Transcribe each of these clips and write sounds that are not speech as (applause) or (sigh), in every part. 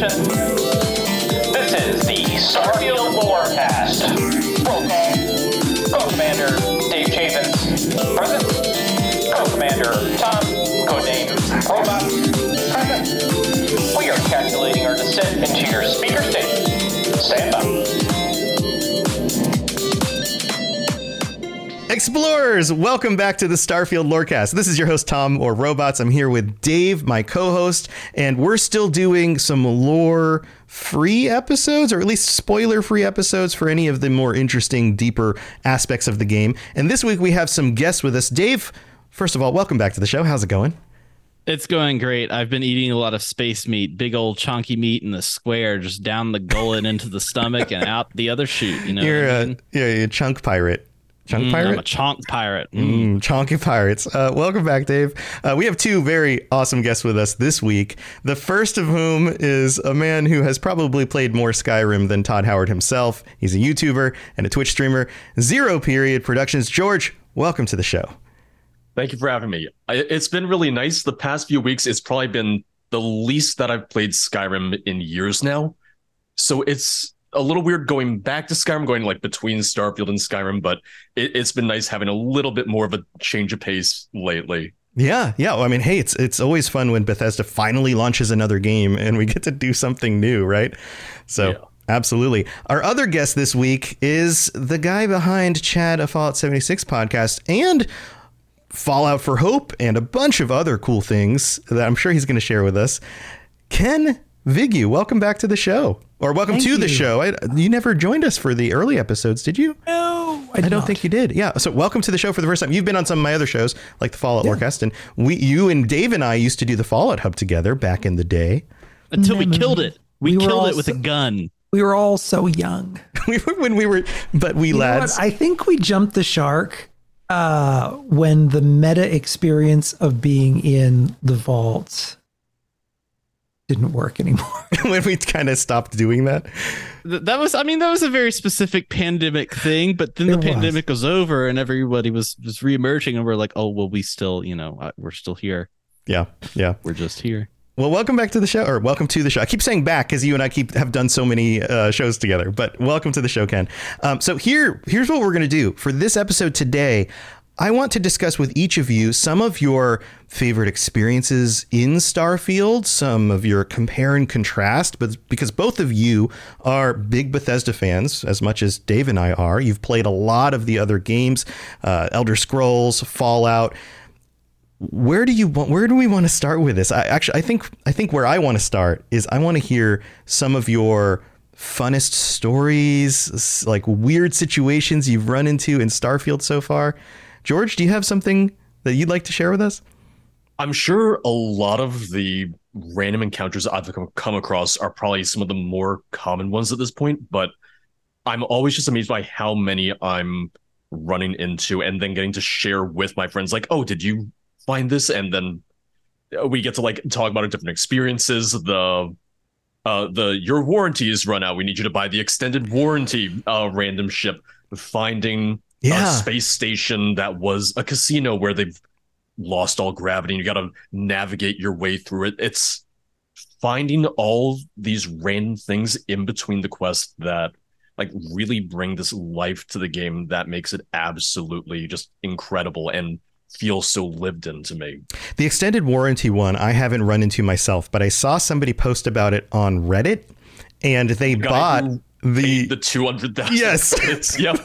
This is the Starfield Lorecast. Roll call. Co-Commander Dave Chafins, present. Co-Commander Tom, codename Robot, present. We are calculating our descent into your speaker state. Stand by. Explorers, welcome back to the Starfield Lorecast. This is your host, Tom or Robots. I'm here with Dave, my co host, and we're still doing some lore free episodes, or at least spoiler free episodes for any of the more interesting, deeper aspects of the game. And this week we have some guests with us. Dave, first of all, welcome back to the show. How's it going? It's going great. I've been eating a lot of space meat, big old chunky meat in the square, just down the gullet into the stomach and out the other chute. You know, You're what I a, mean? you're a chunk pirate. Chunk Mm, pirate? I'm a chonk pirate. Mm. Mm, chonky Pirates. Uh, welcome back, Dave. Uh, we have two very awesome guests with us this week. The first of whom is a man who has probably played more Skyrim than Todd Howard himself. He's a YouTuber and a Twitch streamer. Zero Period Productions. George, welcome to the show. Thank you for having me. I, it's been really nice. The past few weeks, it's probably been the least that I've played Skyrim in years now. So it's a little weird going back to Skyrim, going like between Starfield and Skyrim, but it, it's been nice having a little bit more of a change of pace lately. Yeah, yeah. Well, I mean, hey, it's it's always fun when Bethesda finally launches another game and we get to do something new, right? So. Yeah. Absolutely. Our other guest this week is the guy behind Chad, a Fallout 76 podcast, and Fallout for Hope, and a bunch of other cool things that I'm sure he's going to share with us. Ken Vigu, welcome back to the show, or welcome Thank to the show. I, you never joined us for the early episodes, did you? No, I, I don't not. think you did. Yeah. So welcome to the show for the first time. You've been on some of my other shows, like the Fallout Lorecast, and we, you and Dave and I used to do the Fallout Hub together back in the day. Until we killed it. We, We killed it with a gun. We were all so young. (laughs) we were when we were, but we You lads. I think we jumped the shark uh, when the meta experience of being in the vault didn't work anymore. (laughs) (laughs) when we kind of stopped doing that. Th- That was, I mean, that was a very specific pandemic thing. But then the was. pandemic was over, and everybody was was reemerging, and we're like, oh well, we still, you know, uh, we're still here. Yeah. Yeah. We're just here. Well, welcome back to the show, or welcome to the show. I keep saying back because you and I keep have done so many uh, shows together. But welcome to the show, Ken. Um, so here, here's what we're going to do for this episode today. I want to discuss with each of you some of your favorite experiences in Starfield, some of your compare and contrast, but because both of you are big Bethesda fans, as much as Dave and I are, you've played a lot of the other games, uh, Elder Scrolls, Fallout. Where do you want where do we want to start with this? I actually i think i think where i want to start is i want to hear some of your funnest stories like weird situations you've run into in starfield so far george do you have something that you'd like to share with us I'm sure a lot of the random encounters I've come- across are probably some of the more common ones at this point, but I'm always just amazed by how many I'm running into and then getting to share with my friends like, "Oh, did you find this?" and then uh, we get to like talk about our different experiences, the uh the your warranty is run out. We need you to buy the extended warranty uh random ship, finding Yeah. a space station that was a casino where they've lost all gravity and you got to navigate your way through it. It's finding all these random things in between the quest that like really bring this life to the game that makes it absolutely just incredible and feels so lived in to me. the extended warranty one i haven't run into myself but i saw somebody post about it on reddit and they bought who- the The two hundred thousand. Yes. (laughs) yep.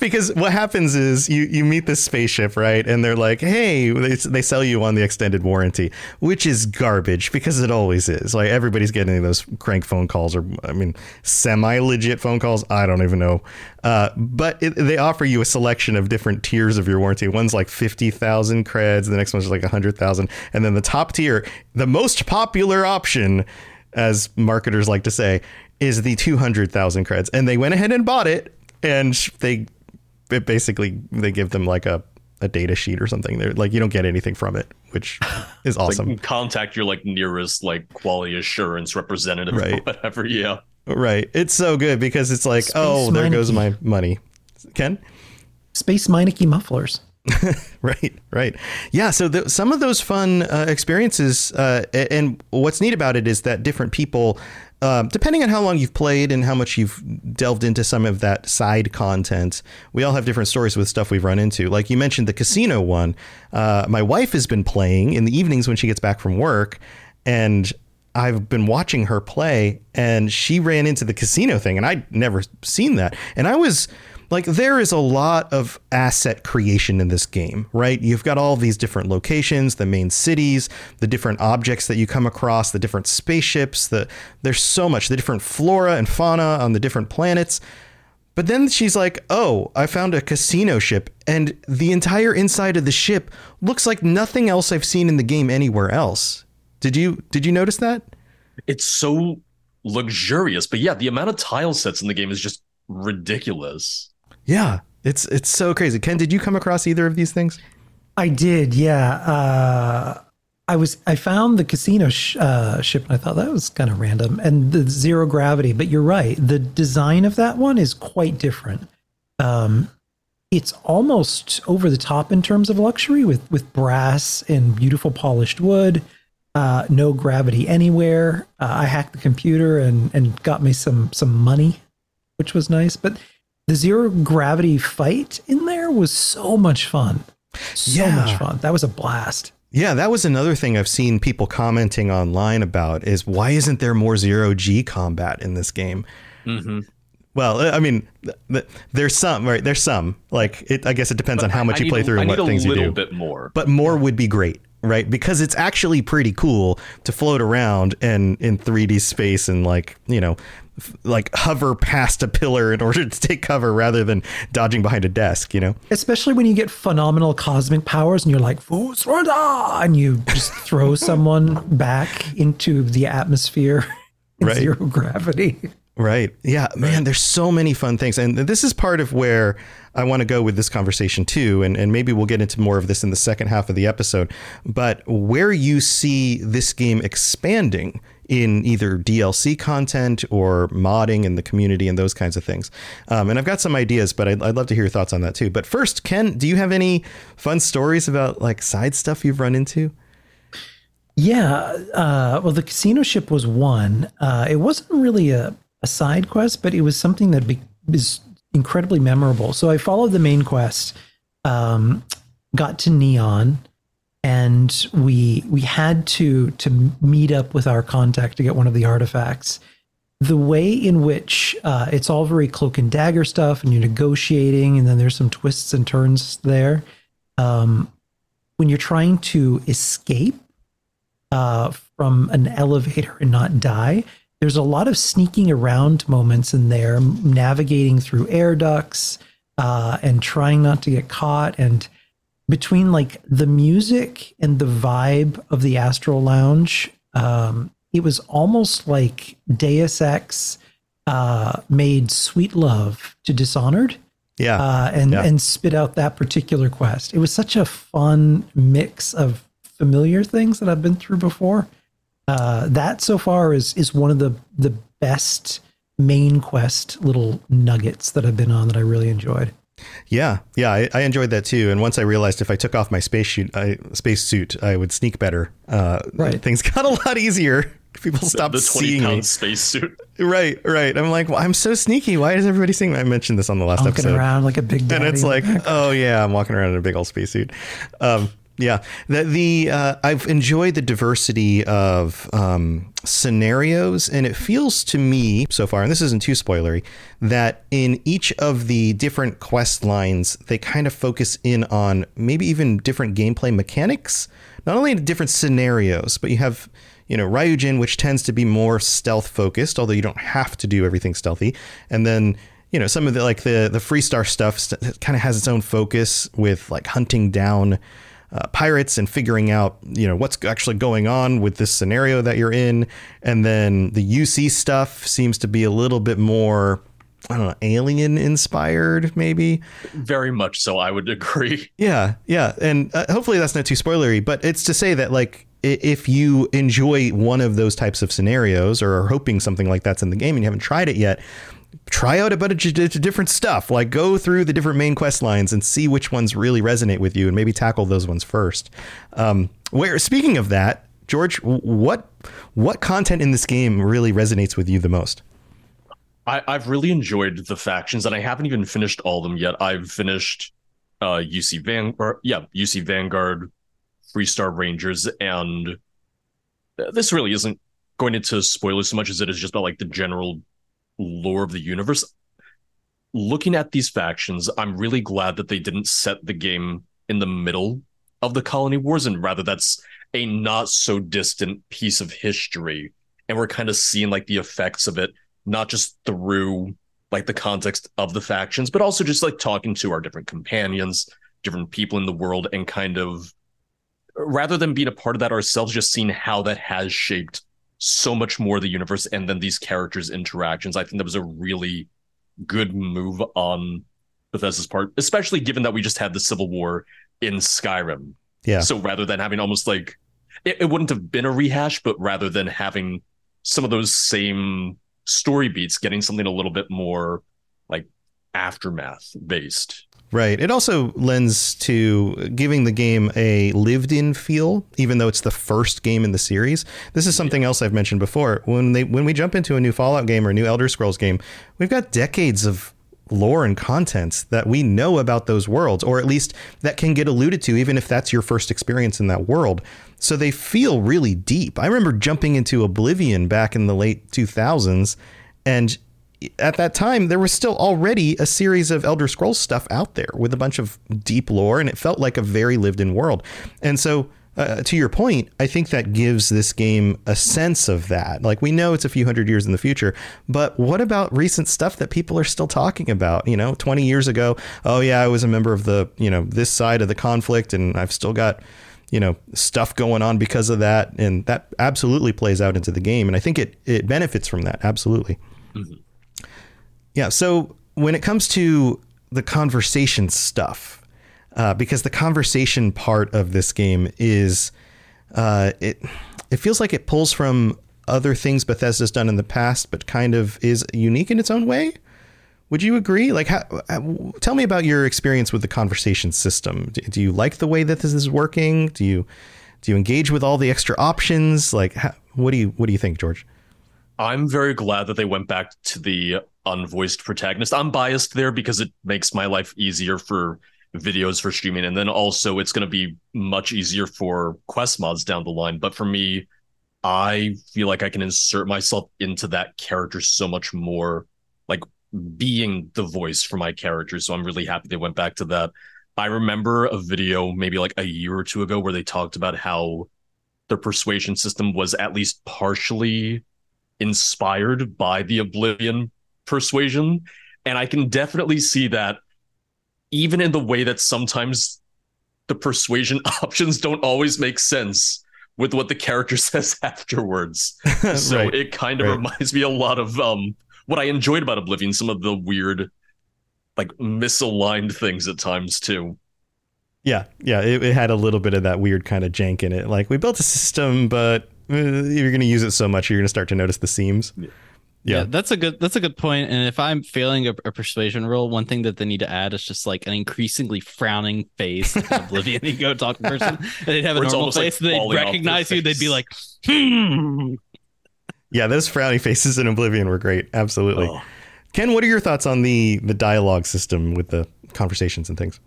because what happens is you you meet this spaceship right and they're like hey they, they sell you on the extended warranty which is garbage because it always is like everybody's getting those crank phone calls or i mean semi legit phone calls i don't even know uh, but it, they offer you a selection of different tiers of your warranty one's like 50000 creds the next one's like 100000 and then the top tier the most popular option as marketers like to say is the 200,000 creds and they went ahead and bought it and they it basically they give them like a a data sheet or something they're like you don't get anything from it which (laughs) is awesome Like contact your like nearest like quality assurance representative or Right. whatever. Yeah. right it's so good because it's like Space oh there goes my money ken Space Meineke mufflers. (laughs) right right yeah so the, some of those fun uh, experiences uh, and what's neat about it is that different people um, depending on how long you've played and how much you've delved into some of that side content we all have different stories with stuff we've run into like you mentioned the casino one uh, my wife has been playing in the evenings when she gets back from work and I've been watching her play and she ran into the casino thing and I'd never seen that. And I was like, there is a lot of asset creation in this game, right? You've got all these different locations, the main cities, the different objects that you come across, the different spaceships, the there's so much, the different flora and fauna on the different planets. But then she's like, "Oh, I found a casino ship, and the entire inside of the ship looks like nothing else I've seen in the game anywhere else." Did you did you notice that? It's so luxurious, but yeah, the amount of tile sets in the game is just ridiculous. Yeah, it's it's so crazy. Ken, did you come across either of these things? I did, yeah. Uh, I was I found the casino sh- uh, ship and I thought that was kind of random and the zero gravity. But you're right, the design of that one is quite different. Um, it's almost over the top in terms of luxury with with brass and beautiful polished wood. Uh, no gravity anywhere. Uh, I hacked the computer and and got me some some money, which was nice. But the zero gravity fight in there was so much fun. So Yeah. much fun. That was a blast. Yeah, that was another thing I've seen people commenting online about is why isn't there more zero G combat in this game? Mm-hmm. Well, I mean, th- th- there's some, right? There's some. Like, it, I guess it depends on how much I you play through I and need what things you do. a little bit more. but more would be great, right? Because it's actually pretty cool to float around and in 3D space and like, you know, f- like hover past a pillar in order to take cover rather than dodging behind a desk, you know? Especially when you get phenomenal cosmic powers and you're like! And you just (laughs) throw someone back into the atmosphere in (laughs) Right. zero gravity. Right. Yeah, man, there's so many fun things. And this is part of where I want to go with this conversation too. And, and maybe we'll get into more of this in the second half of the episode. But where you see this game expanding in either DLC content or modding in the community and those kinds of things. Um, and I've got some ideas, but I'd, I'd love to hear your thoughts on that too. But first, Ken, do you have any fun stories about like side stuff you've run into? Yeah. Uh, well, the casino ship was one. Uh, it wasn't really a, a side quest, but it was something that be, is incredibly memorable. So I followed the main quest, um, got to Neon, and we we had to to meet up with our contact to get one of the artifacts. The way in which uh, it's all very cloak and dagger stuff, and you're negotiating, and then there's some twists and turns there. Um, when you're trying to escape uh, from an elevator and not die. There's a lot of sneaking around moments in there, navigating through air ducts uh, and trying not to get caught. And between like the music and the vibe of the Astral Lounge, um, it was almost like Deus Ex uh, made Sweet Love to Dishonored Yeah. uh, and Yeah. and spit out that particular quest. It was such a fun mix of familiar things that I've been through before. Uh, that so far is is one of the the best main quest little nuggets that I've been on that I really enjoyed. Yeah, yeah, I, I enjoyed that too. And once I realized if I took off my space suit, I, space suit, I would sneak better. Uh, Right. Things (laughs) got a lot easier. People stopped the 20 seeing me. pound spacesuit. Right, right. I'm like, well, I'm so sneaky. Why is everybody seeing me? I mentioned this on the last Honking episode. around like a big And it's like, oh yeah, I'm walking around in a big old spacesuit. Um, Yeah, the, the uh, I've enjoyed the diversity of um, scenarios, and it feels to me so far, and this isn't too spoilery, that in each of the different quest lines, they kind of focus in on maybe even different gameplay mechanics. Not only in different scenarios, but you have you know Ryujin, which tends to be more stealth focused, although you don't have to do everything stealthy, and then you know some of the like the the Freestar stuff st- kind of has its own focus with like hunting down uh, pirates and figuring out you know what's actually going on with this scenario that you're in. And then the UC stuff seems to be a little bit more I don't know alien inspired maybe? Very much so I would (laughs) agree. Yeah yeah. And uh, hopefully that's not too spoilery but it's to say that like if you enjoy one of those types of scenarios or are hoping something like that's in the game and you haven't tried it yet try out a bunch of different stuff. Like go through the different main quest lines and see which ones really resonate with you, and maybe tackle those ones first. Um, where speaking of that, George, what what content in this game really resonates with you the most? I, have really enjoyed the factions, and I haven't even finished all of them yet. I've finished uh, UC Vanguard, yeah, UC Vanguard, Freestar Rangers, and this really isn't going into spoilers so much as it is just about like the general lore of the universe. Looking at these factions, I'm really glad that they didn't set the game in the middle of the colony wars, and rather that's a not so distant piece of history. And we're kind of seeing like the effects of it, not just through like the context of the factions, but also just like talking to our different companions, different people in the world, and kind of rather than being a part of that ourselves, just seeing how that has shaped so much more of the universe and then these characters' interactions. I think that was a really good move on Bethesda's part, especially given that we just had the Civil War in Skyrim. Yeah. So rather than having almost like it, it wouldn't have been a rehash, but rather than having some of those same story beats, getting something a little bit more like aftermath based. Right. It also lends to giving the game a lived in feel, even though it's the first game in the series. This is something else I've mentioned before. When they when we jump into a new Fallout game or a new Elder Scrolls game, we've got decades of lore and content that we know about those worlds, or at least that can get alluded to, even if that's your first experience in that world. So they feel really deep. I remember jumping into Oblivion back in the late 2000s, and at that time there was still already a series of elder scrolls stuff out there with a bunch of deep lore and it felt like a very lived in world. And so uh, to your point i think that gives this game a sense of that. Like we know it's a few hundred years in the future but what about recent stuff that people are still talking about? You know 20 years ago oh yeah i was a member of the you know this side of the conflict and i've still got you know stuff going on because of that and that absolutely plays out into the game and i think it it benefits from that absolutely. Mm-hmm. Yeah. So when it comes to the conversation stuff, uh, because the conversation part of this game is uh, it it feels like it pulls from other things Bethesda's done in the past, but kind of is unique in its own way. Would you agree? Like, how, tell me about your experience with the conversation system. Do, do, you like the way that this is working? Do you do you engage with all the extra options? Like, how, what do you what do you think, George? I'm very glad that they went back to the unvoiced protagonist. I'm biased there because it makes my life easier for videos for streaming. And then also it's going to be much easier for quest mods down the line. But for me, I feel like I can insert myself into that character so much more, like being the voice for my character. So I'm really happy they went back to that. I remember a video maybe like a year or two ago where they talked about how the persuasion system was at least partially inspired by the Oblivion persuasion. And I can definitely see that even in the way that sometimes the persuasion (laughs) options don't always make sense with what the character (laughs) says afterwards. (laughs) so right. it kind of right. reminds me a lot of um, what I enjoyed about Oblivion, some of the weird, like misaligned things at times too. Yeah, yeah, it, it had a little bit of that weird kind of jank in it. Like we built a system, but uh, you're going to use it so much, you're going to start to notice the seams. Yeah. Yeah. yeah. that's a good that's a good point. And if I'm failing a, a, persuasion roll, one thing that they need to add is just like an increasingly frowning face, like Oblivion ego talking person. And (laughs) they'd have a normal face, like they'd recognize you. They'd be like, hmm. Yeah, those frowny faces in Oblivion were great. Absolutely. Oh. Ken, what are your thoughts on the the dialogue system with the conversations and things?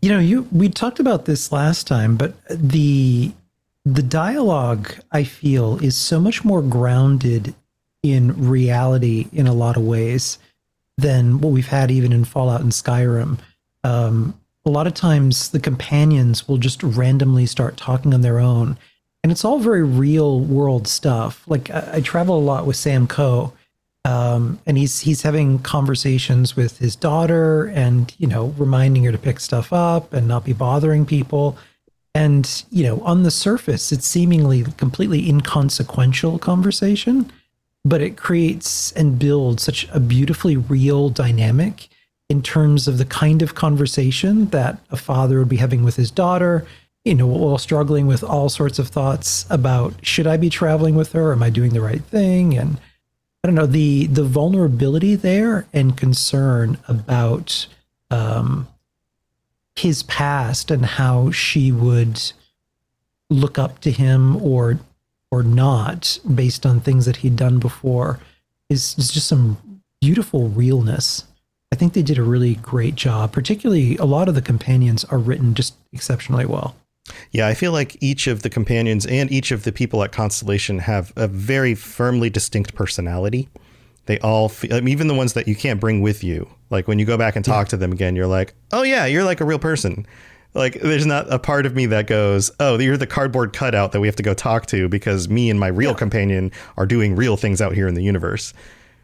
You know, you we talked about this last time, but the the dialogue I feel is so much more grounded in reality in a lot of ways than what we've had even in Fallout and Skyrim. Um, a lot of times the companions will just randomly start talking on their own and it's all very real world stuff. Like i, I travel a lot with sam coe um, and he's he's having conversations with his daughter and you know reminding her to pick stuff up and not be bothering people. And you know on the surface it's seemingly completely inconsequential conversation but it creates and builds such a beautifully real dynamic in terms of the kind of conversation that a father would be having with his daughter you know while struggling with all sorts of thoughts about should i be traveling with her? Am i doing the right thing? And I don't know the the vulnerability there and concern about um, his past and how she would look up to him or or not based on things that he'd done before is, is just some beautiful realness. I think they did a really great job. Particularly, a lot of the companions are written just exceptionally well. Yeah, I feel like each of the companions and each of the people at Constellation have a very firmly distinct personality. They all, feel, I mean, even the ones that you can't bring with you. Like when you go back and talk yeah. to them again, you're like, oh yeah, you're like a real person. Like there's not a part of me that goes, oh, you're the cardboard cutout that we have to go talk to because me and my real yeah. companion are doing real things out here in the universe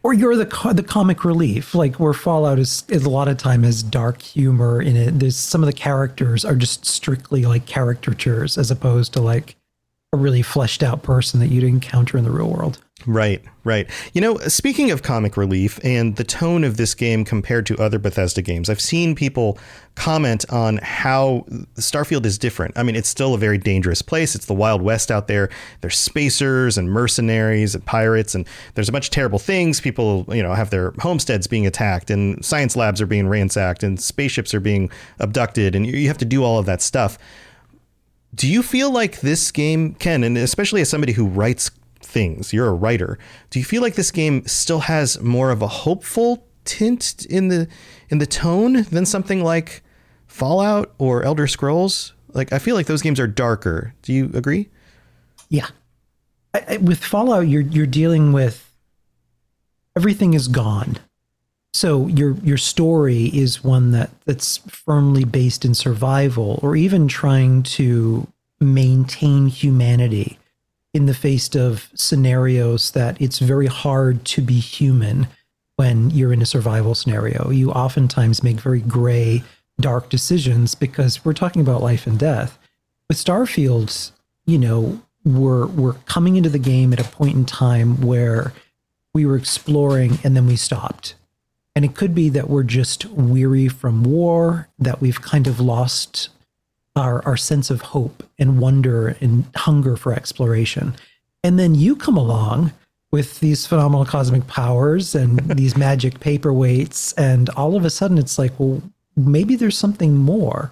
or you're the the comic relief, like where Fallout is, is a lot of time has dark humor in it. There's some of the characters are just strictly like caricatures as opposed to like a really fleshed out person that you'd encounter in the real world. Right, right. You know, speaking of comic relief and the tone of this game compared to other Bethesda games, I've seen people comment on how Starfield is different. I mean, it's still a very dangerous place. It's the Wild West out there. There's spacers and mercenaries and pirates, and there's a bunch of terrible things. People, you know, have their homesteads being attacked, and science labs are being ransacked, and spaceships are being abducted, and you have to do all of that stuff. Do you feel like this game, Ken, and especially as somebody who writes things. You're a writer. Do you feel like this game still has more of a hopeful tint in the in the tone than something like Fallout or Elder Scrolls? Like I feel like those games are darker. Do you agree? Yeah. I, I, with Fallout, you're you're dealing with everything is gone. So your your story is one that that's firmly based in survival, or even trying to maintain humanity in the face of scenarios that it's very hard to be human when you're in a survival scenario. You oftentimes make very gray, dark decisions because we're talking about life and death. With Starfield, you know, we're we're coming into the game at a point in time where we were exploring and then we stopped. And it could be that we're just weary from war, that we've kind of lost our, our sense of hope and wonder and hunger for exploration. And then you come along with these phenomenal cosmic powers and (laughs) these magic paperweights, and all of a sudden it's like, well, maybe there's something more.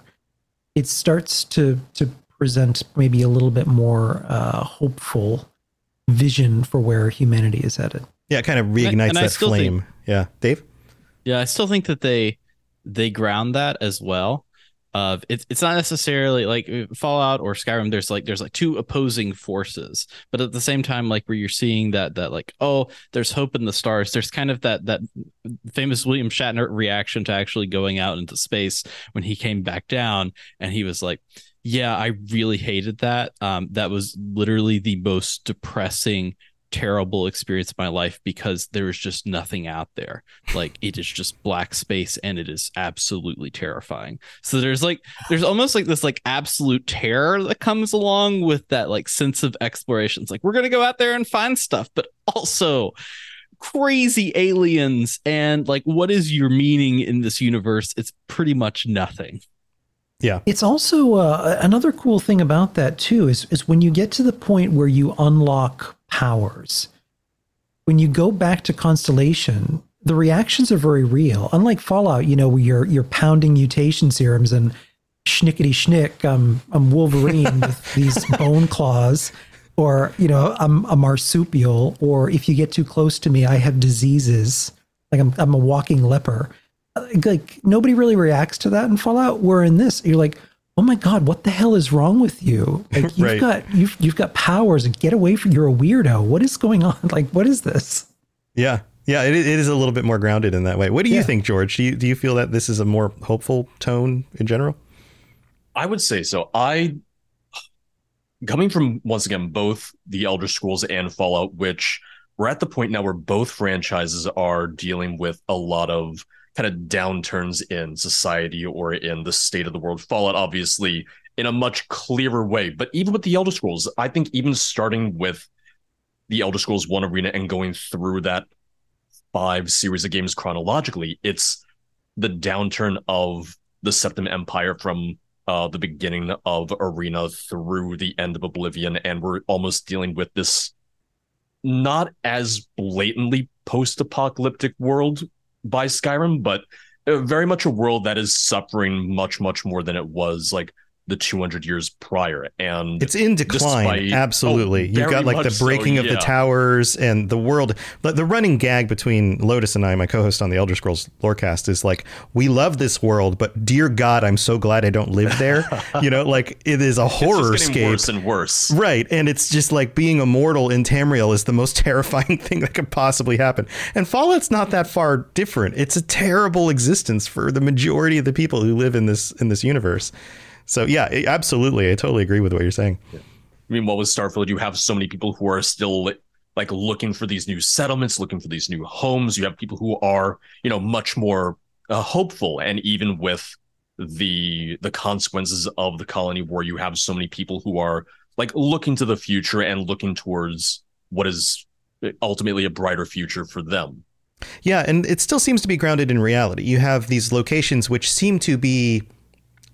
It starts to to present maybe a little bit more uh, hopeful vision for where humanity is headed. Yeah, it kind of reignites and, and that flame. Think, yeah, Dave. Yeah, I still think that they they ground that as well of it's it's not necessarily like uh, Fallout or Skyrim. There's like there's like two opposing forces, but at the same time, like where you're seeing that that like oh, there's hope in the stars. There's kind of that that famous William Shatner reaction to actually going out into space when he came back down, and he was like, "Yeah, I really hated that. Um, that was literally the most depressing." Terrible experience of my life because there is just nothing out there. Like it is just black space and it is absolutely terrifying. So there's like there's almost like this like absolute terror that comes along with that like sense of exploration. It's like we're gonna go out there and find stuff, but also crazy aliens and like what is your meaning in this universe? It's pretty much nothing. Yeah. It's also uh, another cool thing about that too is is when you get to the point where you unlock powers. When you go back to Constellation, the reactions are very real. Unlike Fallout, you know, where you're you're pounding mutation serums and schnickety schnick, I'm I'm Wolverine (laughs) with these bone claws, or you know, I'm a marsupial, or if you get too close to me, I have diseases, like I'm I'm a walking leper. Uh, like nobody really reacts to that in Fallout. Where in this, you're like, oh my god, what the hell is wrong with you? (laughs) Like you've right. got you've you've got powers and get away from you're a weirdo. What is going on? (laughs) Like what is this? Yeah. Yeah, it, it is a little bit more grounded in that way. What do you yeah. think, George? Do you do you feel that this is a more hopeful tone in general? I would say so. I coming from once again both the Elder Scrolls and Fallout, which we're at the point now where both franchises are dealing with a lot of kind of downturns in society or in the state of the world. Fallout, obviously, in a much clearer way. But even with the Elder Scrolls, I think even starting with the Elder Scrolls One Arena and going through that five series of games chronologically, it's the downturn of the Septim Empire from uh, the beginning of Arena through the end of Oblivion, and we're almost dealing with this not as blatantly post-apocalyptic world by Skyrim, but uh, very much a world that is suffering much, much more than it was like the 200 years prior and it's in decline despite, oh, absolutely. Oh, you've got like the breaking so, of the towers and the world the running gag between lotus and i my co-host on the elder scrolls lorecast is like we love this world but dear god i'm so glad i don't live there. (laughs) You know like it is a horror scape worse and worse. Right and it's just like being immortal in tamriel is the most (laughs) terrifying thing that could possibly happen. And fallout's not that far different. It's a terrible existence for the majority of the people who live in this in this universe so yeah, absolutely, I totally agree with what you're saying. Yeah. I mean, what was Starfield? You have so many people who are still like looking for these new settlements, looking for these new homes. You have people who are, you know, much more uh, hopeful, and even with the the consequences of the colony war, you have so many people who are like looking to the future and looking towards what is ultimately a brighter future for them. Yeah, and it still seems to be grounded in reality. You have these locations which seem to be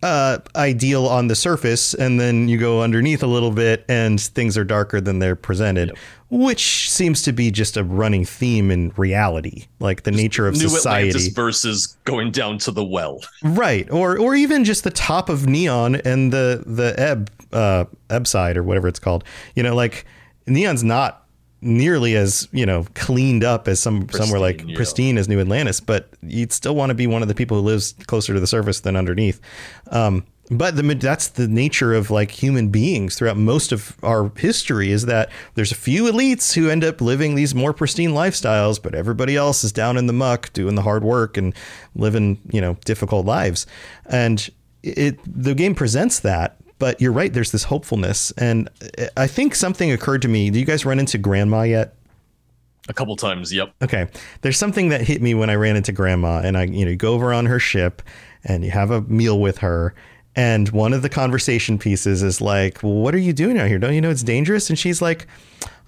uh, ideal on the surface, and then you go underneath a little bit, and things are darker than they're presented, yep. which seems to be just a running theme in reality, like the just nature of New society Atlantis versus going down to the well, right? Or or even just the top of Neon and the the Ebb uh, Ebb side or whatever it's called. You know, like Neon's not nearly as you know cleaned up as some pristine, somewhere like yeah. pristine as New Atlantis, but you'd still want to be one of the people who lives closer to the surface than underneath. Um, but the, that's the nature of like human beings throughout most of our history is that there's a few elites who end up living these more pristine lifestyles, but everybody else is down in the muck doing the hard work and living you know difficult lives, and it the game presents that but you're right. There's this hopefulness, and I think something occurred to me. Do you guys run into Grandma yet? A couple times, yep. Okay. There's something that hit me when I ran into Grandma, and I, you know, you go over on her ship, and you have a meal with her, and one of the conversation pieces is like, well, "What are you doing out here? Don't you know it's dangerous?" And she's like,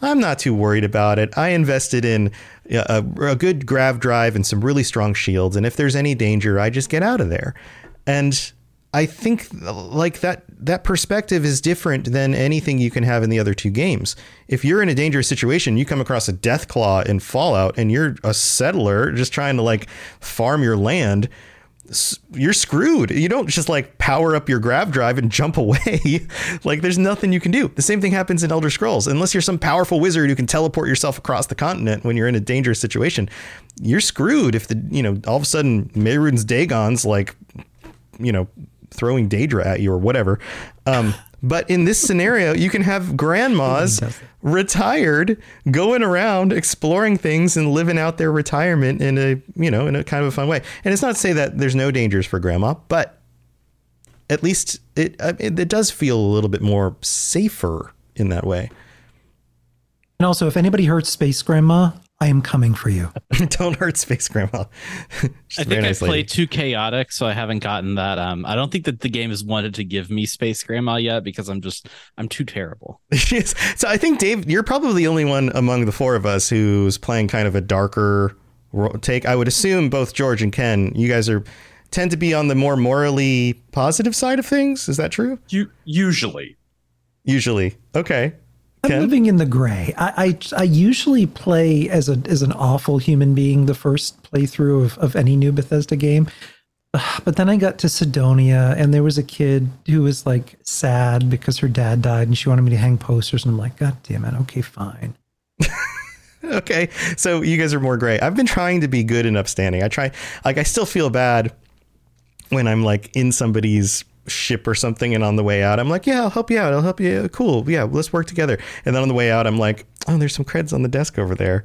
"I'm not too worried about it. I invested in a, a good grav drive and some really strong shields, and if there's any danger, I just get out of there." And I think like that that perspective is different than anything you can have in the other two games. If you're in a dangerous situation, you come across a death claw in Fallout and you're a settler just trying to like farm your land, you're screwed. You don't just like power up your grav drive and (laughs) jump away. like there's nothing you can do. The same thing happens in Elder Scrolls. Unless you're some powerful wizard who can teleport yourself across the continent when you're in a dangerous situation, you're screwed if the, you know, all of a sudden Mehrunes Dagon's like, you know, throwing Daedra at you or whatever. Um, (laughs) but in this scenario, you can have grandmas retired going around exploring things and living out their retirement in a you know in a kind of a fun way. And it's not to say that there's no dangers for grandma, but at least it it, it does feel a little bit more safer in that way. And also, if anybody hurts Space Grandma, I am coming for you. (laughs) Don't hurt Space Grandma. (laughs) I think nice I played too chaotic, so I haven't gotten that. Um, I don't think that the game has wanted to give me Space Grandma yet because I'm just I'm too terrible. (laughs) yes. so I think Dave, you're probably the only one among the four of us who's playing kind of a darker take. I would assume both George and Ken, you guys are tend to be on the more morally positive side of things. Is that true? You usually. Usually. Okay. I'm living in the gray. I, I, I usually play as a as an awful human being the first playthrough of, of any new Bethesda game. (sighs) But then I got to Cydonia and there was a kid who was like sad because her dad died and she wanted me to hang posters and I'm like, God damn it, okay, fine. (laughs) okay, so you guys are more gray. I've been trying to be good and upstanding. I try, like, I still feel bad when I'm like in somebody's ship or something and on the way out i'm like yeah i'll help you out. I'll help you. Cool. Yeah let's work together. And then on the way out i'm like oh there's some creds on the desk over there.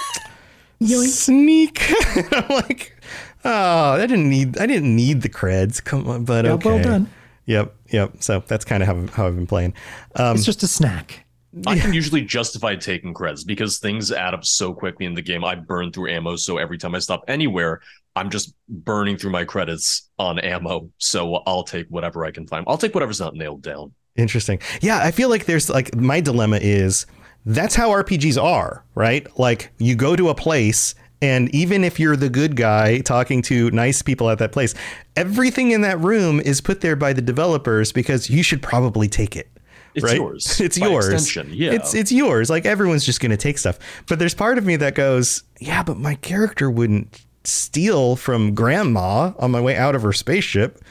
(laughs) Yoink. sneak. (laughs) I'm like oh i didn't need i didn't need the creds. Come on but yeah, okay. well done. Yep yep. So that's kind of how, how i've been playing. Um, it's just a snack. I can usually justify taking creds because things add up so quickly in the game. I burn through ammo, so every time I stop anywhere, I'm just burning through my credits on ammo. So I'll take whatever I can find. I'll take whatever's not nailed down. Interesting. Yeah, I feel like there's like my dilemma is that's how RPGs are, right? Like you go to a place and even if you're the good guy talking to nice people at that place, everything in that room is put there by the developers because you should probably take it. It's right? yours. (laughs) It's yours. Extension. Yeah. It's it's yours. Like everyone's just going to take stuff. But there's part of me that goes, yeah, but my character wouldn't steal from grandma on my way out of her spaceship.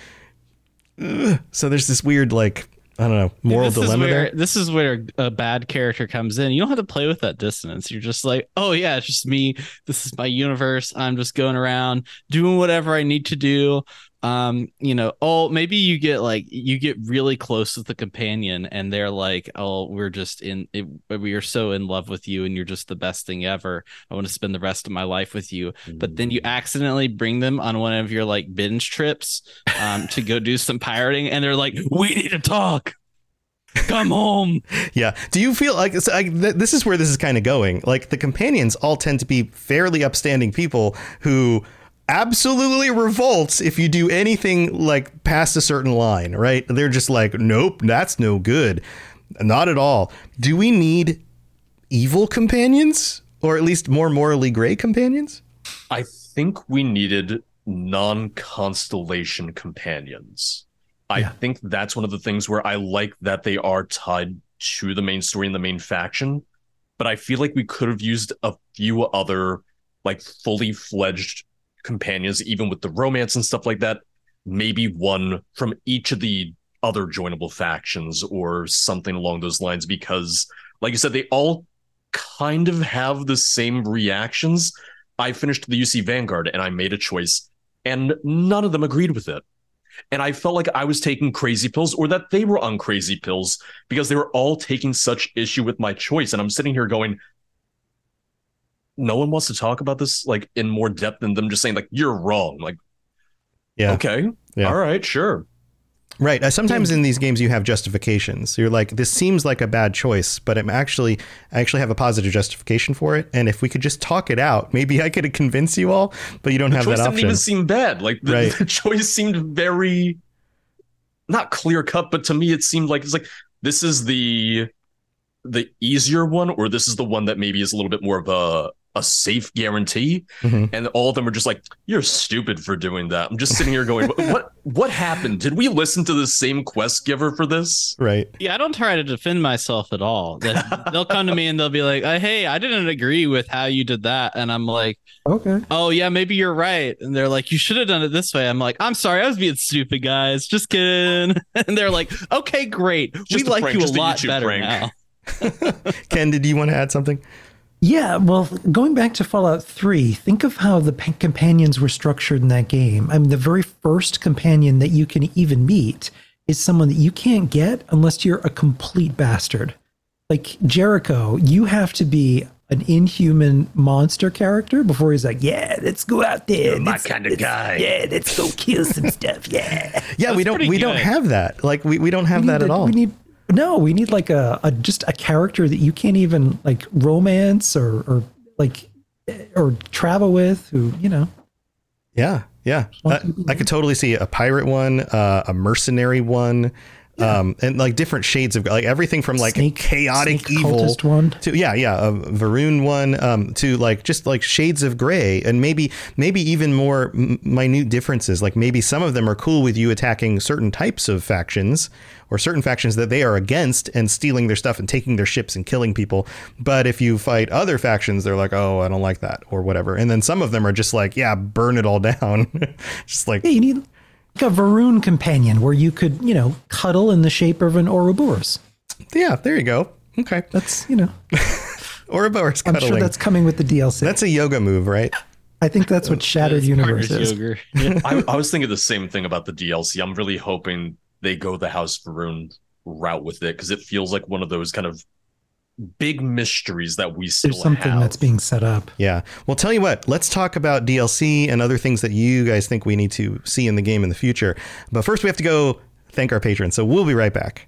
Ugh. So there's this weird like I don't know moral this dilemma where, there. This is where a bad character comes in. You don't have to play with that dissonance. You're just like, oh yeah, it's just me. This is my universe. I'm just going around doing whatever I need to do um you know oh maybe you get like you get really close with the companion and they're like oh we're just in it, we are so in love with you and you're just the best thing ever. I want to spend the rest of my life with you. But then you accidentally bring them on one of your like binge trips um to go do some pirating and they're like we need to talk. Come home. (laughs) Yeah. Do you feel like, so, like th- this is where this is kind of going. Like the companions all tend to be fairly upstanding people who absolutely revolts if you do anything like past a certain line, right? They're just like, nope, that's no good. Not at all. Do we need evil companions or at least more morally gray companions? I think we needed non constellation companions. I yeah. think that's one of the things where I like that they are tied to the main story and the main faction. But I feel like we could have used a few other like fully fledged companions, even with the romance and stuff like that. Maybe one from each of the other joinable factions or something along those lines, because, like you said, they all kind of have the same reactions. I finished the UC Vanguard and I made a choice, and none of them agreed with it. And I felt like I was taking crazy pills or that they were on crazy pills because they were all taking such issue with my choice. And I'm sitting here going, no one wants to talk about this like in more depth than them just saying like you're wrong. Like, yeah, okay, yeah. all right, sure. Right. Uh, sometimes in these games you have justifications. You're like, this seems like a bad choice, but I'm actually I actually have a positive justification for it. And if we could just talk it out, maybe I could convince you all. But you don't the have that option. Didn't even seem bad. Like the, right. (laughs) the choice seemed very not clear cut, but to me it seemed like it's like this is the the easier one, or this is the one that maybe is a little bit more of a a safe guarantee. Mm-hmm. and all of them are just like you're stupid for doing that. I'm just sitting here going what what happened? Did we listen to the same quest giver for this? Right. Yeah i don't try to defend myself at all. (laughs) They'll come to me and they'll be like uh, hey i didn't agree with how you did that. And i'm like okay. Oh yeah maybe you're right. And they're like you should have done it this way. I'm like i'm sorry i was being stupid guys. Just kidding. (laughs) And they're like okay great. Just we like prank, you a lot better prank. now. (laughs) Ken did you want to add something yeah, well, going back to Fallout 3, think of how the companions were structured in that game. I mean, the very first companion that you can even meet is someone that you can't get unless you're a complete bastard. Like Jericho, you have to be an inhuman monster character before he's like, "Yeah, let's go out there, You're my kind of guy. Yeah, let's go kill some (laughs) stuff. Yeah, yeah. That's we don't we good. don't have that. Like we, we don't have we that at all. We need no, we need like a, a just a character that you can't even like romance or or like or travel with who, you know. Yeah, yeah. I, I could totally see a pirate one, uh, a mercenary one, yeah. um, and like different shades of like everything from like snake, chaotic snake evil one to yeah, yeah, a Va'ruun one um, to like just like shades of gray, and maybe maybe even more minute differences. Like maybe some of them are cool with you attacking certain types of factions or certain factions that they are against and stealing their stuff and taking their ships and killing people. But if you fight other factions, they're like, oh, I don't like that or whatever. And then some of them are just like, yeah, burn it all (laughs) down. just like yeah, you need like a Va'ruun companion where you could, you know, cuddle in the shape of an Ouroboros. Yeah, there you go. Okay, that's you know. (laughs) Ouroboros cuddling. I'm sure that's coming with the DLC. That's a yoga move, right? I think that's what Shattered Universe is. Yeah. (laughs) I, I, was thinking the same thing about the DLC. I'm really hoping they go the House Va'ruun route with it because it feels like one of those kind of big mysteries that we still There's something have. that's being set up. Yeah. Well, tell you what, let's talk about DLC and other things that you guys think we need to see in the game in the future. But first, we have to go thank our patrons. So we'll be right back.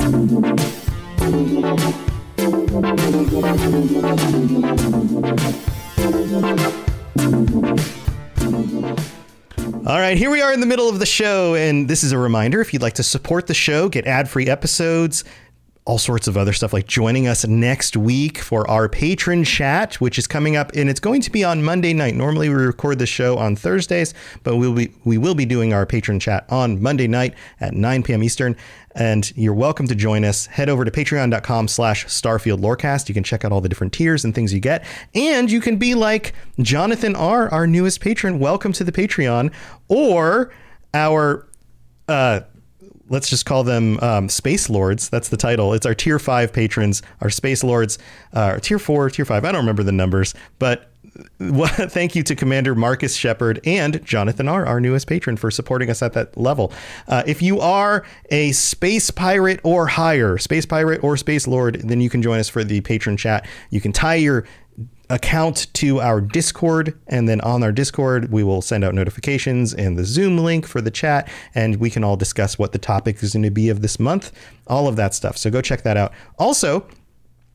All right, here we are in the middle of the show, and this is a reminder if you'd like to support the show, get ad free episodes, all sorts of other stuff like joining us next week for our patron chat, which is coming up and it's going to be on Monday night. Normally we record the show on Thursdays, but we'll be we will be doing our patron chat on Monday night at 9 p.m. Eastern. And you're welcome to join us. Head over to patreon.com slash starfield lorecast. You can check out all the different tiers and things you get. And you can be like Jonathan R., our newest patron. Welcome to the Patreon. Or our uh let's just call them um, space lords that's the title it's our tier five patrons our space lords uh, tier four tier five i don't remember the numbers but (laughs) well, thank you to Commander Marcus Shepard and Jonathan R., our newest patron, for supporting us at that level. Uh, if you are a space pirate or higher, space pirate or space lord, then you can join us for the patron chat. You can tie your account to our Discord, and then on our Discord, we will send out notifications and the Zoom link for the chat, and we can all discuss what the topic is going to be of this month, all of that stuff. So go check that out. Also,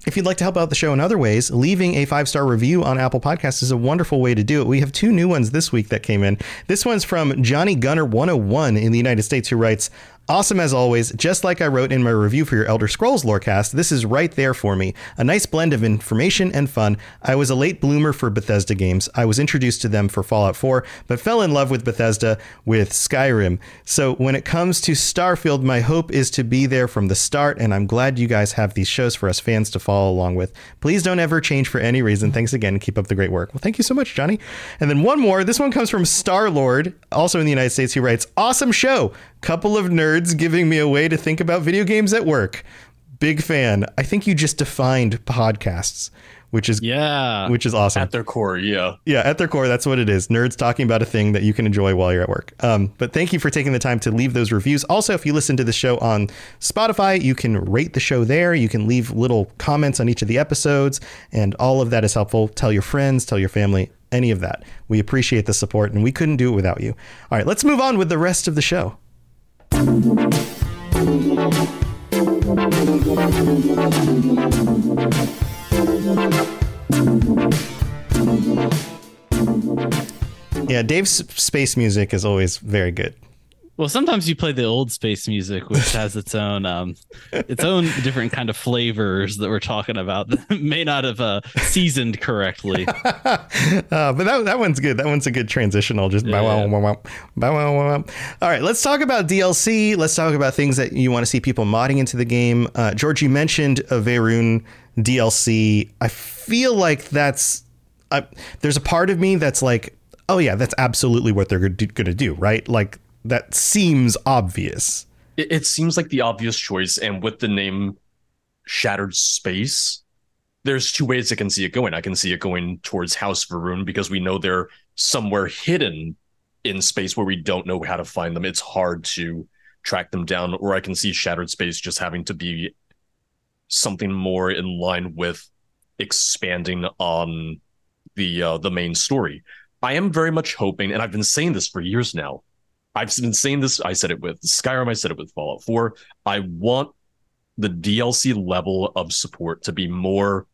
if you'd like to help out the show in other ways, leaving a five star review on Apple Podcasts is a wonderful way to do it. We have two new ones this week that came in. This one's from Johnny Gunner 101 in the United States, who writes, Awesome as always. Just like I wrote in my review for your Elder Scrolls Lorecast, this is right there for me. A nice blend of information and fun. I was a late bloomer for Bethesda games. I was introduced to them for Fallout 4, but fell in love with Bethesda with Skyrim. So when it comes to Starfield, my hope is to be there from the start, and I'm glad you guys have these shows for us fans to follow along with. Please don't ever change for any reason. Thanks again. Keep up the great work. Well, thank you so much, Johnny. And then one more. This one comes from Star Lord, also in the United States, who writes, Awesome show. Couple of nerds giving me a way to think about video games at work. Big fan. I think you just defined podcasts, which is yeah, which is awesome. At their core, yeah, yeah, at their core, that's what it is. Nerds talking about a thing that you can enjoy while you're at work. Um, but thank you for taking the time to leave those reviews. Also, if you listen to the show on Spotify, you can rate the show there. You can leave little comments on each of the episodes, and all of that is helpful. Tell your friends, tell your family, any of that. We appreciate the support, and we couldn't do it without you. All right, let's move on with the rest of the show. Yeah, Dave's space music is always very good. Well, sometimes you play the old space music, which has its own um, its own different kind of flavors that we're talking about that (laughs) may not have uh, seasoned correctly. (laughs) uh, but that, that one's good. That one's a good transitional. Just yeah. bow, bow. All right, let's talk about DLC. Let's talk about things that you want to see people modding into the game. Uh, George, you mentioned a Va'ruun DLC. I feel like that's there's a part of me that's like, oh yeah, that's absolutely what they're going to do, right? Like that seems obvious. It, it, seems like the obvious choice, and with the name Shattered Space, there's two ways I can see it going. I can see it going towards House Va'ruun because we know they're somewhere hidden in space where we don't know how to find them. It's hard to track them down, or I can see Shattered Space just having to be something more in line with expanding on the uh, the main story. I am very much hoping, and I've been saying this for years now. I've been saying this. I said it with Skyrim. I said it with Fallout 4. I want the DLC level of support to be more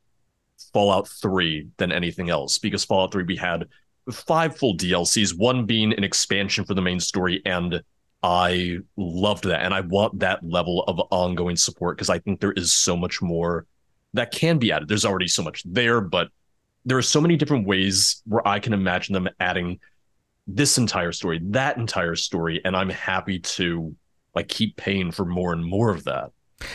Fallout 3 than anything else because Fallout 3 we had five full DLCs, one being an expansion for the main story and I loved that and I want that level of ongoing support because I think there is so much more that can be added. There's already so much there, but there are so many different ways where I can imagine them adding this entire story, that entire story, and I'm happy to like keep paying for more and more of that.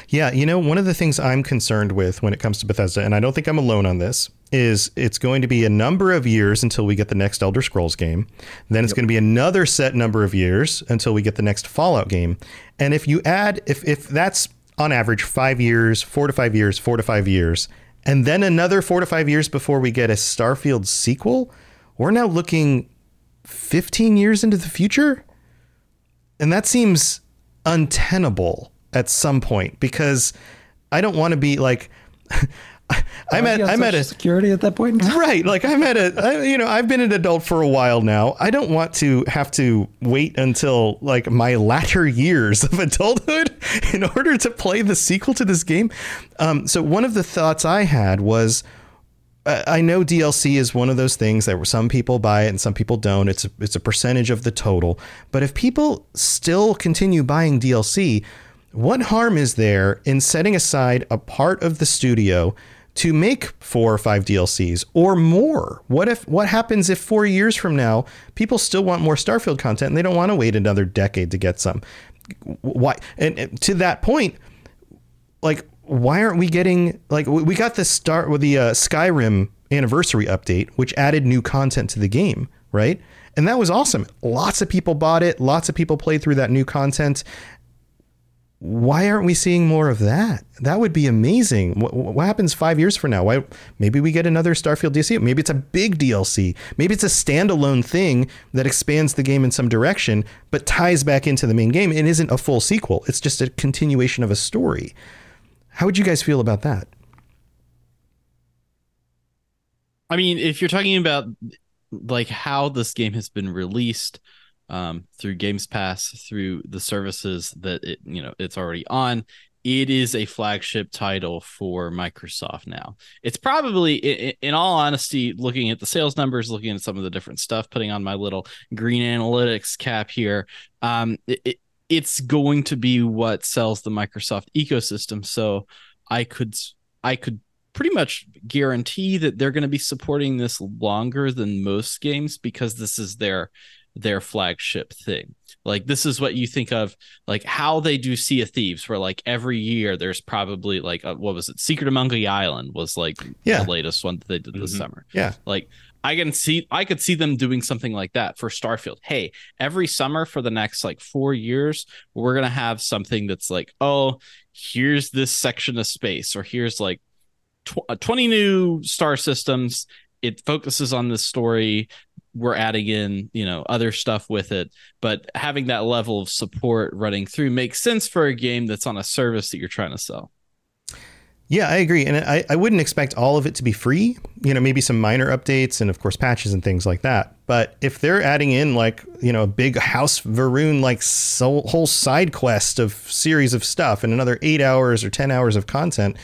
Yeah, you know, one of the things I'm concerned with when it comes to Bethesda, and I don't think I'm alone on this, is it's going to be a number of years until we get the next Elder Scrolls game. Then it's yep. going to be another set number of years until we get the next Fallout game. And if you add, if if that's on average five years, four to five years, four to five years, and then another four to five years before we get a Starfield sequel, we're now looking 15 years into the future. And that seems untenable at some point because I don't want to be like (laughs) I'm at I'm at a security at that point. right, like I'm at a I, you know I've been an adult for a while now. I don't want to have to wait until like my latter years of adulthood (laughs) in order to play the sequel to this game. Um, so one of the thoughts I had was. I know DLC is one of those things that some people buy it and some people don't. It's a, it's a percentage of the total. But if people still continue buying DLC, what harm is there in setting aside a part of the studio to make four or five DLCs or more? What if what happens if 4 years from now people still want more Starfield content and they don't want to wait another decade to get some? Why and to that point like why aren't we getting like we got the start with the uh, Skyrim anniversary update which added new content to the game, right? And that was awesome. Lots of people bought it, lots of people played through that new content why aren't we seeing more of that? That would be amazing. What, what, happens five years from now? Why maybe we get another Starfield DLC? Maybe it's a big DLC. Maybe it's a standalone thing that expands the game in some direction, but ties back into the main game and isn't a full sequel. It's just a continuation of a story. How would you guys feel about that? I mean, if you're talking about like how this game has been released, um, through Games Pass, through the services that it you know it's already on. It is a flagship title for Microsoft now. It's probably, in, all honesty, looking at the sales numbers, looking at some of the different stuff, putting on my little green analytics cap here. Um, it, it's going to be what sells the Microsoft ecosystem. So I could, I could pretty much guarantee that they're going to be supporting this longer than most games because this is their their flagship thing. Like this is what you think of like how they do Sea of Thieves, where like every year there's probably like a, what was it? Secret of Monkey Island was like yeah. the latest one that they did this mm-hmm. summer. Yeah, like I can see I could see them doing something like that for Starfield. Hey, every summer for the next like four years, we're gonna have something that's like, oh, here's this section of space, or here's like tw- uh, 20 new star systems. It focuses on this story. We're adding in you know other stuff with it. But having that level of support running through makes sense for a game that's on a service that you're trying to sell yeah i agree and I, I wouldn't expect all of it to be free you know maybe some minor updates and of course patches and things like that but if they're adding in like you know a big house Va'ruun like so, whole side quest of series of stuff and another eight hours or ten hours of content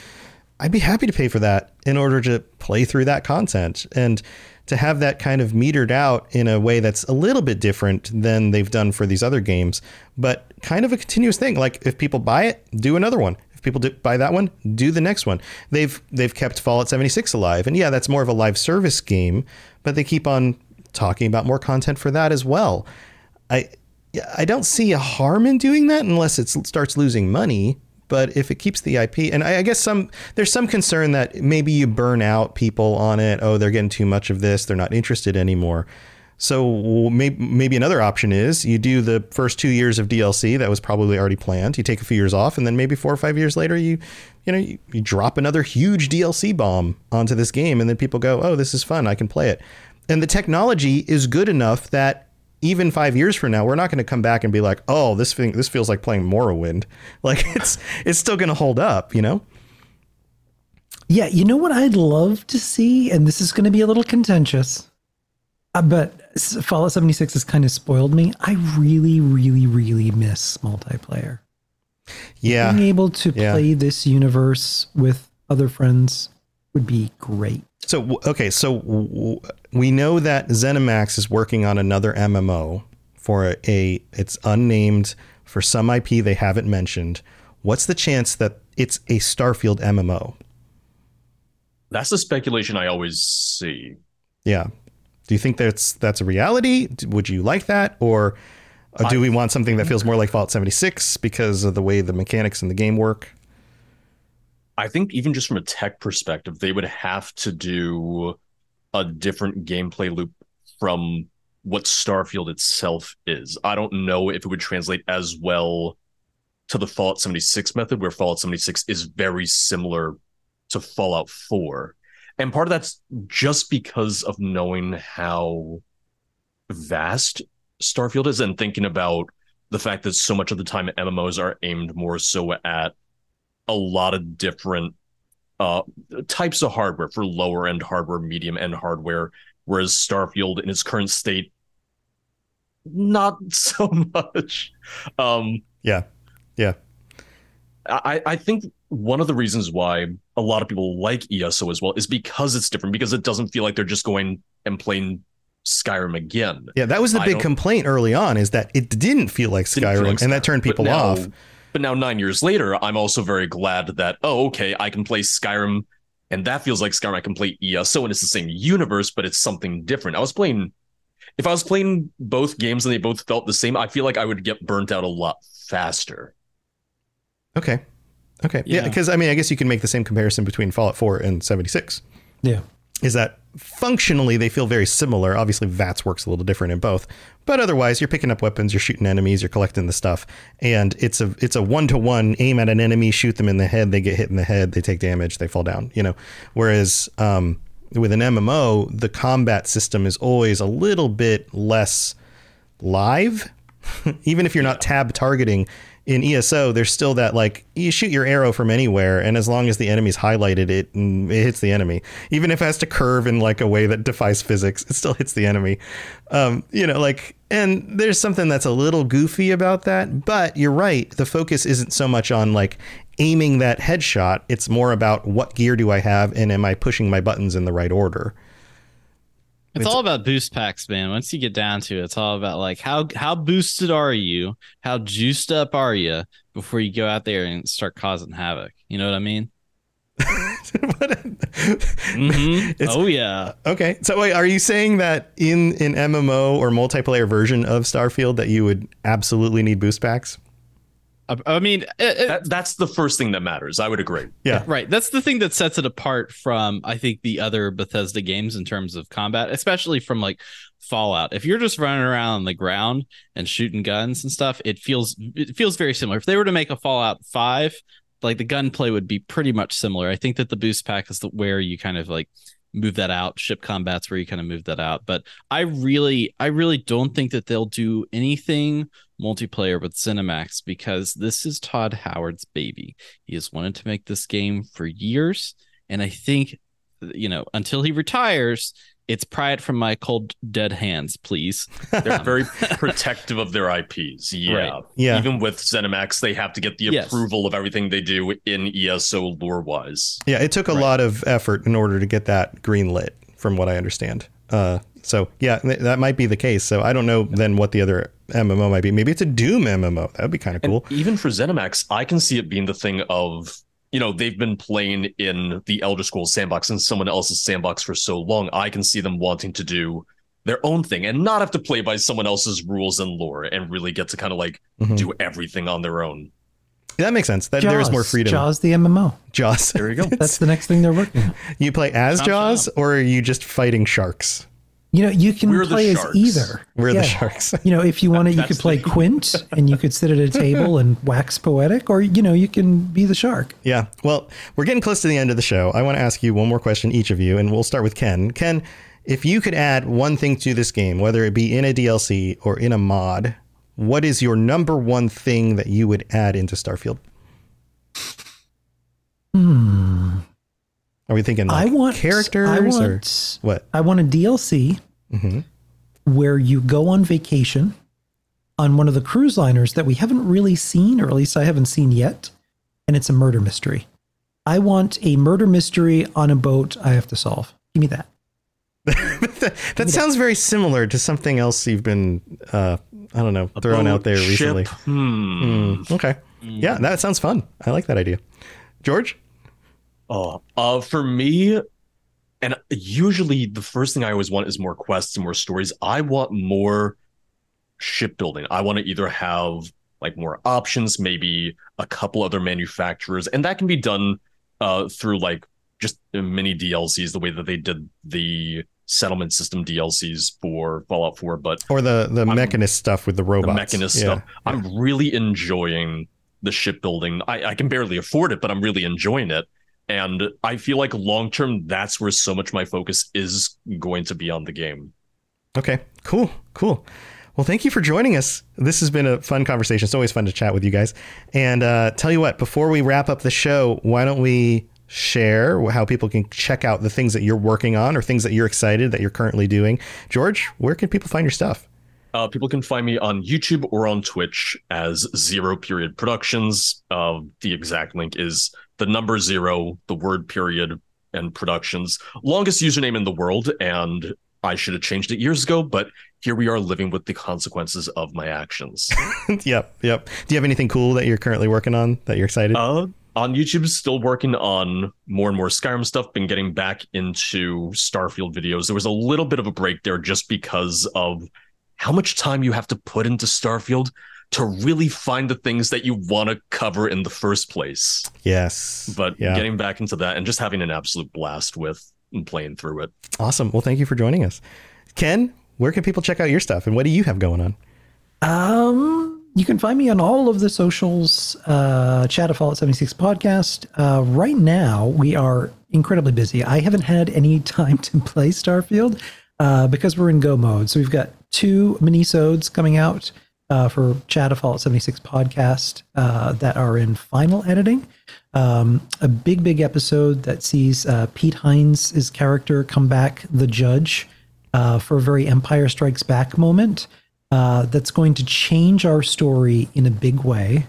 i'd be happy to pay for that in order to play through that content and to have that kind of metered out in a way that's a little bit different than they've done for these other games, but kind of a continuous thing. Like if people buy it, do another one. People buy that one, do the next one. They've they've kept Fallout 76 alive, and yeah, that's more of a live service game, but they keep on talking about more content for that as well. I I don't see a harm in doing that unless it starts losing money but if it keeps the IP, and I, I, guess some there's some concern that maybe you burn out people on it. Oh, they're getting too much of this; they're not interested anymore. So maybe maybe another option is you do the first two years of DLC that was probably already planned. You take a few years off, and then maybe four or five years later, you you know you, you drop another huge DLC bomb onto this game, and then people go, "Oh, this is fun! I can play it." And the technology is good enough that even five years from now, we're not going to come back and be like, "Oh, this thing, this feels like playing Morrowind." (laughs) Like it's it's still going to hold up, you know. Yeah, you know what I'd love to see, and this is going to be a little contentious, uh, but Fallout 76 has kind of spoiled me. I really, really, really miss multiplayer. Yeah. Being able to Yeah. play this universe with other friends would be great. So okay, so w- we know that ZeniMax is working on another MMO for a, a it's unnamed for some IP they haven't mentioned. What's the chance that it's a Starfield MMO? That's the speculation I always see. Yeah. Do you think that's that's a reality? Would you like that, or uh, do we want something that feels more like Fallout 76 because of the way the mechanics in the game work? I think even just from a tech perspective, they would have to do a different gameplay loop from what Starfield itself is. I don't know if it would translate as well to the Fallout 76 method, where Fallout 76 is very similar to Fallout 4. And part of that's just because of knowing how vast Starfield is and thinking about the fact that so much of the time MMOs are aimed more so at a lot of different uh, types of hardware for lower end hardware, medium end hardware, whereas Starfield in its current state, not (laughs) so much. Um, Yeah. Yeah. I, I think one of the reasons why a lot of people like ESO as well is because it's different, because it doesn't feel like they're just going and playing Skyrim again. Yeah, that was the I big complaint early on is that it didn't feel like Skyrim, feel like and that Skyrim. turned But people now- off. But now, nine years later, I'm also very glad that, oh, okay, I can play Skyrim and that feels like Skyrim. I can play ESO and it's the same universe, but it's something different. I was playing, if I was playing both games and they both felt the same, I feel like I would get burnt out a lot faster. Okay. Okay. Yeah, Yeah. because I mean, I guess you can make the same comparison between Fallout 4 and 76. Yeah. Is that functionally they feel very similar. Obviously, VATS works a little different in both, but otherwise, you're picking up weapons, you're shooting enemies, you're collecting the stuff, and it's a it's a one to one aim at an enemy, shoot them in the head, they get hit in the head, they take damage, they fall down. You know, whereas um, with an MMO, the combat system is always a little bit less live (laughs) even if you're not tab targeting in ESO, there's still that like you shoot your arrow from anywhere, and as long as the enemy's highlighted, it mm, it hits the enemy. Even if it has to curve in like a way that defies physics, it still hits the enemy. Um, you know, like, and there's something that's a little goofy about that. But you're right, the focus isn't so much on like aiming that headshot. It's more about what gear do I have, and am I pushing my buttons in the right order. It's, all about boost packs, man. Once you get down to it, it's all about like how how boosted are you? How juiced up are you before you go out there and start causing havoc? You know what I mean? (laughs) Mhm. (laughs) Oh yeah. Okay. So wait, are you saying that in an MMO or multiplayer version of Starfield that you would absolutely need boost packs? I, I mean, it- it- That, that's the first thing that matters. I would agree. Yeah. right. That's the thing that sets it apart from I think the other Bethesda games in terms of combat, especially from like Fallout. If you're just running around on the ground and shooting guns and stuff, it feels it feels very similar. If they were to make a Fallout 5, like the gunplay would be pretty much similar. I think that the boost pack is the where you kind of like move that out. Ship combat's where you kind of move that out. But I really, I really don't think that they'll do anything multiplayer with ZeniMax because this is Todd Howard's baby. He has wanted to make this game for years, and I think, you know, until he retires, it's pry it from my cold dead hands, please. (laughs) They're very (laughs) protective of their IPs. Yeah. Right. Yeah. Even with ZeniMax, they have to get the Yes. approval of everything they do in ESO lore wise. Yeah. It took a Right. lot of effort in order to get that green lit, from what I understand. Uh, so yeah, th- that might be the case. So I don't know then what the other MMO might be. Maybe it's a Doom MMO. That would be kind of cool. Even for ZeniMax, I can see it being the thing of, you know, they've been playing in the Elder Scrolls sandbox and someone else's sandbox for so long. I can see them wanting to do their own thing and not have to play by someone else's rules and lore and really get to kind of like Mhm. do everything on their own. That makes sense. That there is more freedom. Jaws, the MMO. Jaws. (laughs) There you go. That's the next thing they're working on. you play as Chomp Jaws, or are you just fighting sharks? You know, you can We're play as either. We're the sharks. (laughs) You know, if you wanted, you could play (laughs) Quint and you could sit at a table and wax poetic, or, you know, you can be the shark. Yeah. Well, we're getting close to the end of the show. I want to ask you one more question, each of you, and we'll start with Ken. Ken, if you could add one thing to this game, whether it be in a DLC or in a mod, what is your number one thing that you would add into Starfield? Hmm. Are we thinking like I want characters I want, or what? I want a DLC Mm-hmm. where you go on vacation on one of the cruise liners that we haven't really seen, or at least I haven't seen yet, and it's a murder mystery. I want a murder mystery on a boat I have to solve. Give me that. (laughs) that, that sounds very similar to something else you've been, uh, I don't know, thrown out there Ship. recently. Hmm. Mm, okay. Yeah, that sounds fun. I like that idea. George? Oh, uh, for me, and usually the first thing I always want is more quests and more stories. I want more shipbuilding. I want to either have like more options, maybe a couple other manufacturers, and that can be done uh, through like just mini DLCs, the way that they did the settlement system DLCs for Fallout 4. But Or the, the mechanist stuff with the the robots. mechanist Yeah. stuff, I'm really enjoying the shipbuilding. I, I can barely afford it, but I'm really enjoying it. And I feel like long term, that's where so much my focus is going to be on the game. Okay, cool, cool. Well, thank you for joining us. This has been a fun conversation. It's always fun to chat with you guys. And uh, tell you what, before we wrap up the show, why don't we share how people can check out the things that you're working on or things that you're excited that you're currently doing? George, where can people find your stuff? Uh, people can find me on YouTube or on Twitch as Zero Period Productions. Uh, the exact link is the number zero, the word period, and productions. Longest username in the world, and I should have changed it years ago, but here we are living with the consequences of my actions. (laughs) yep, yep. Do you have anything cool that you're currently working on that you're excited? Uh, on YouTube, still working on more and more Skyrim stuff. Been getting back into Starfield videos. There was a little bit of a break there just because of how much time you have to put into Starfield to really find the things that you want to cover in the first place. yes. But yeah. getting back into that and just having an absolute blast with playing through it. awesome. Well, thank you for joining us. Ken, where can people check out your stuff and what do you have going on? Um, you can find me on all of the socials, uh, Chad of Fallout 76 podcast. Uh, right now, we are incredibly busy. I haven't had any (laughs) time to play Starfield uh, because we're in go mode. So we've got two minisodes coming out uh, for Chad of Fallout 76 podcast uh, that are in final editing. Um, a big, big episode that sees uh, Pete Hines' character come back, the judge, uh, for a very Empire Strikes Back moment uh, that's going to change our story in a big way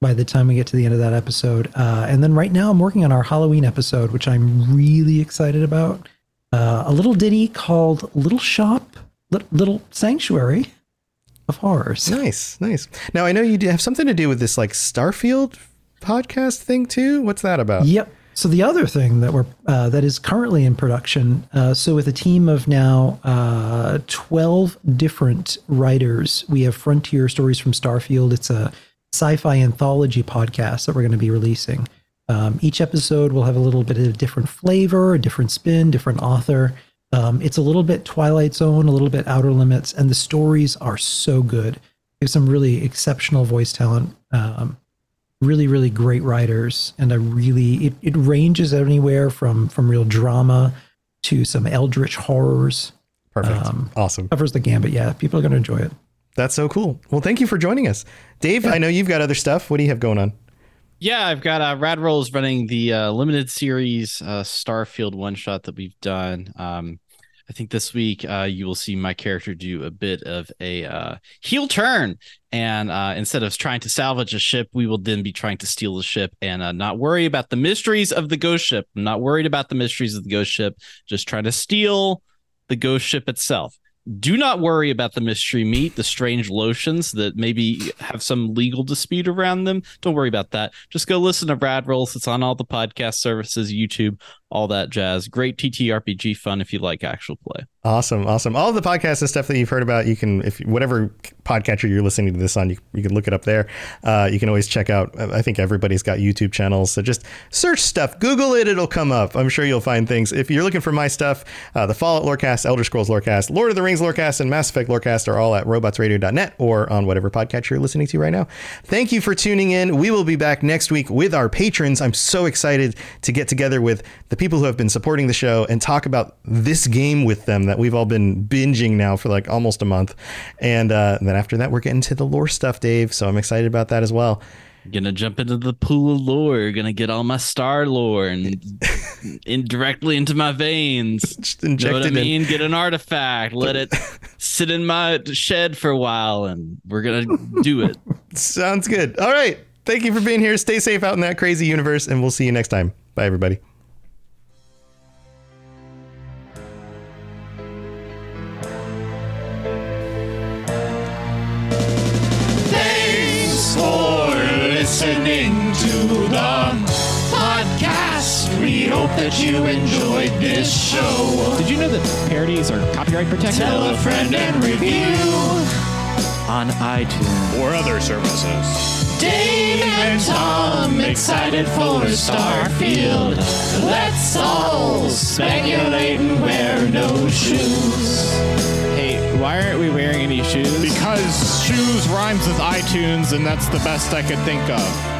by the time we get to the end of that episode. Uh, and then right now, I'm working on our Halloween episode, which I'm really excited about. A little ditty called Little Shop, Li- Little Sanctuary of Horrors. Nice, nice. Now I know you do have something to do with this like Starfield podcast thing too. What's that about? Yep. So the other thing that we're uh, that is currently in production, uh, so with a team of now uh, twelve different writers, we have Frontier Stories from Starfield. It's a sci-fi anthology podcast that we're going to be releasing. Um, each episode will have a little bit of different flavor, a different spin, different author. Um, it's a little bit Twilight Zone, a little bit Outer Limits, and the stories are so good. There's some really exceptional voice talent. Um, really really great writers and i really it, it ranges anywhere from from real drama to some eldritch horrors Perfect. Um, awesome. covers the gambit yeah people are going to enjoy it That's so cool. Well, thank you for joining us, Dave. I know you've got other stuff. What do you have going on? Yeah, I've got uh, Rad Rolls running the uh, limited series uh, Starfield one shot that we've done. Um, I think this week uh, you will see my character do a bit of a uh, heel turn, and uh, instead of trying to salvage a ship, we will then be trying to steal the ship and uh, not worry about the mysteries of the ghost ship. I'm not worried about the mysteries of the ghost ship, just trying to steal the ghost ship itself. Do not worry about the mystery meat, the strange lotions that maybe have some legal dispute around them. Don't worry about that. Just go listen to Rad Rolls. It's on all the podcast services, YouTube, all that jazz. Great TTRPG fun if you like actual play. Awesome, awesome. All the podcasts and stuff that you've heard about, you can, if whatever podcatcher you're listening to this on, you, you can look it up there. Uh, you can always check out. I think everybody's got YouTube channels, so just search stuff, Google it, it'll come up. I'm sure you'll find things. If you're looking for my stuff, uh, the Fallout Lorecast, Elder Scrolls Lorecast, Lord of the Rings Lorecast, and Mass Effect Lorecast are all at robotsradio.net or on whatever podcatcher you're listening to right now. Thank you for tuning in. We will be back next week with our patrons. I'm so excited to get together with the people who have been supporting the show and talk about this game with them that we've all been binging now for like almost a month. And uh, then after that, we're getting to the lore stuff, Dave. So I'm excited about that as well. Gonna jump into the pool of lore. Gonna get all my star lore and (laughs) indirectly into my veins. (laughs) Just inject know what I it in. mean? Get an artifact. Let it (laughs) sit in my shed for a while, and we're gonna do it. Sounds good. All right. Thank you for being here. Stay safe out in that crazy universe, and we'll see you next time. Bye, everybody. To the podcast. We hope that you enjoyed this show. Did you know that parodies are copyright protected? Tell a friend and review. on iTunes. or other services. Dave and Tom excited for Starfield. Let's all speculate and wear no shoes. Hey, why aren't we wearing any shoes? Because shoes rhymes with iTunes, and that's the best I could think of.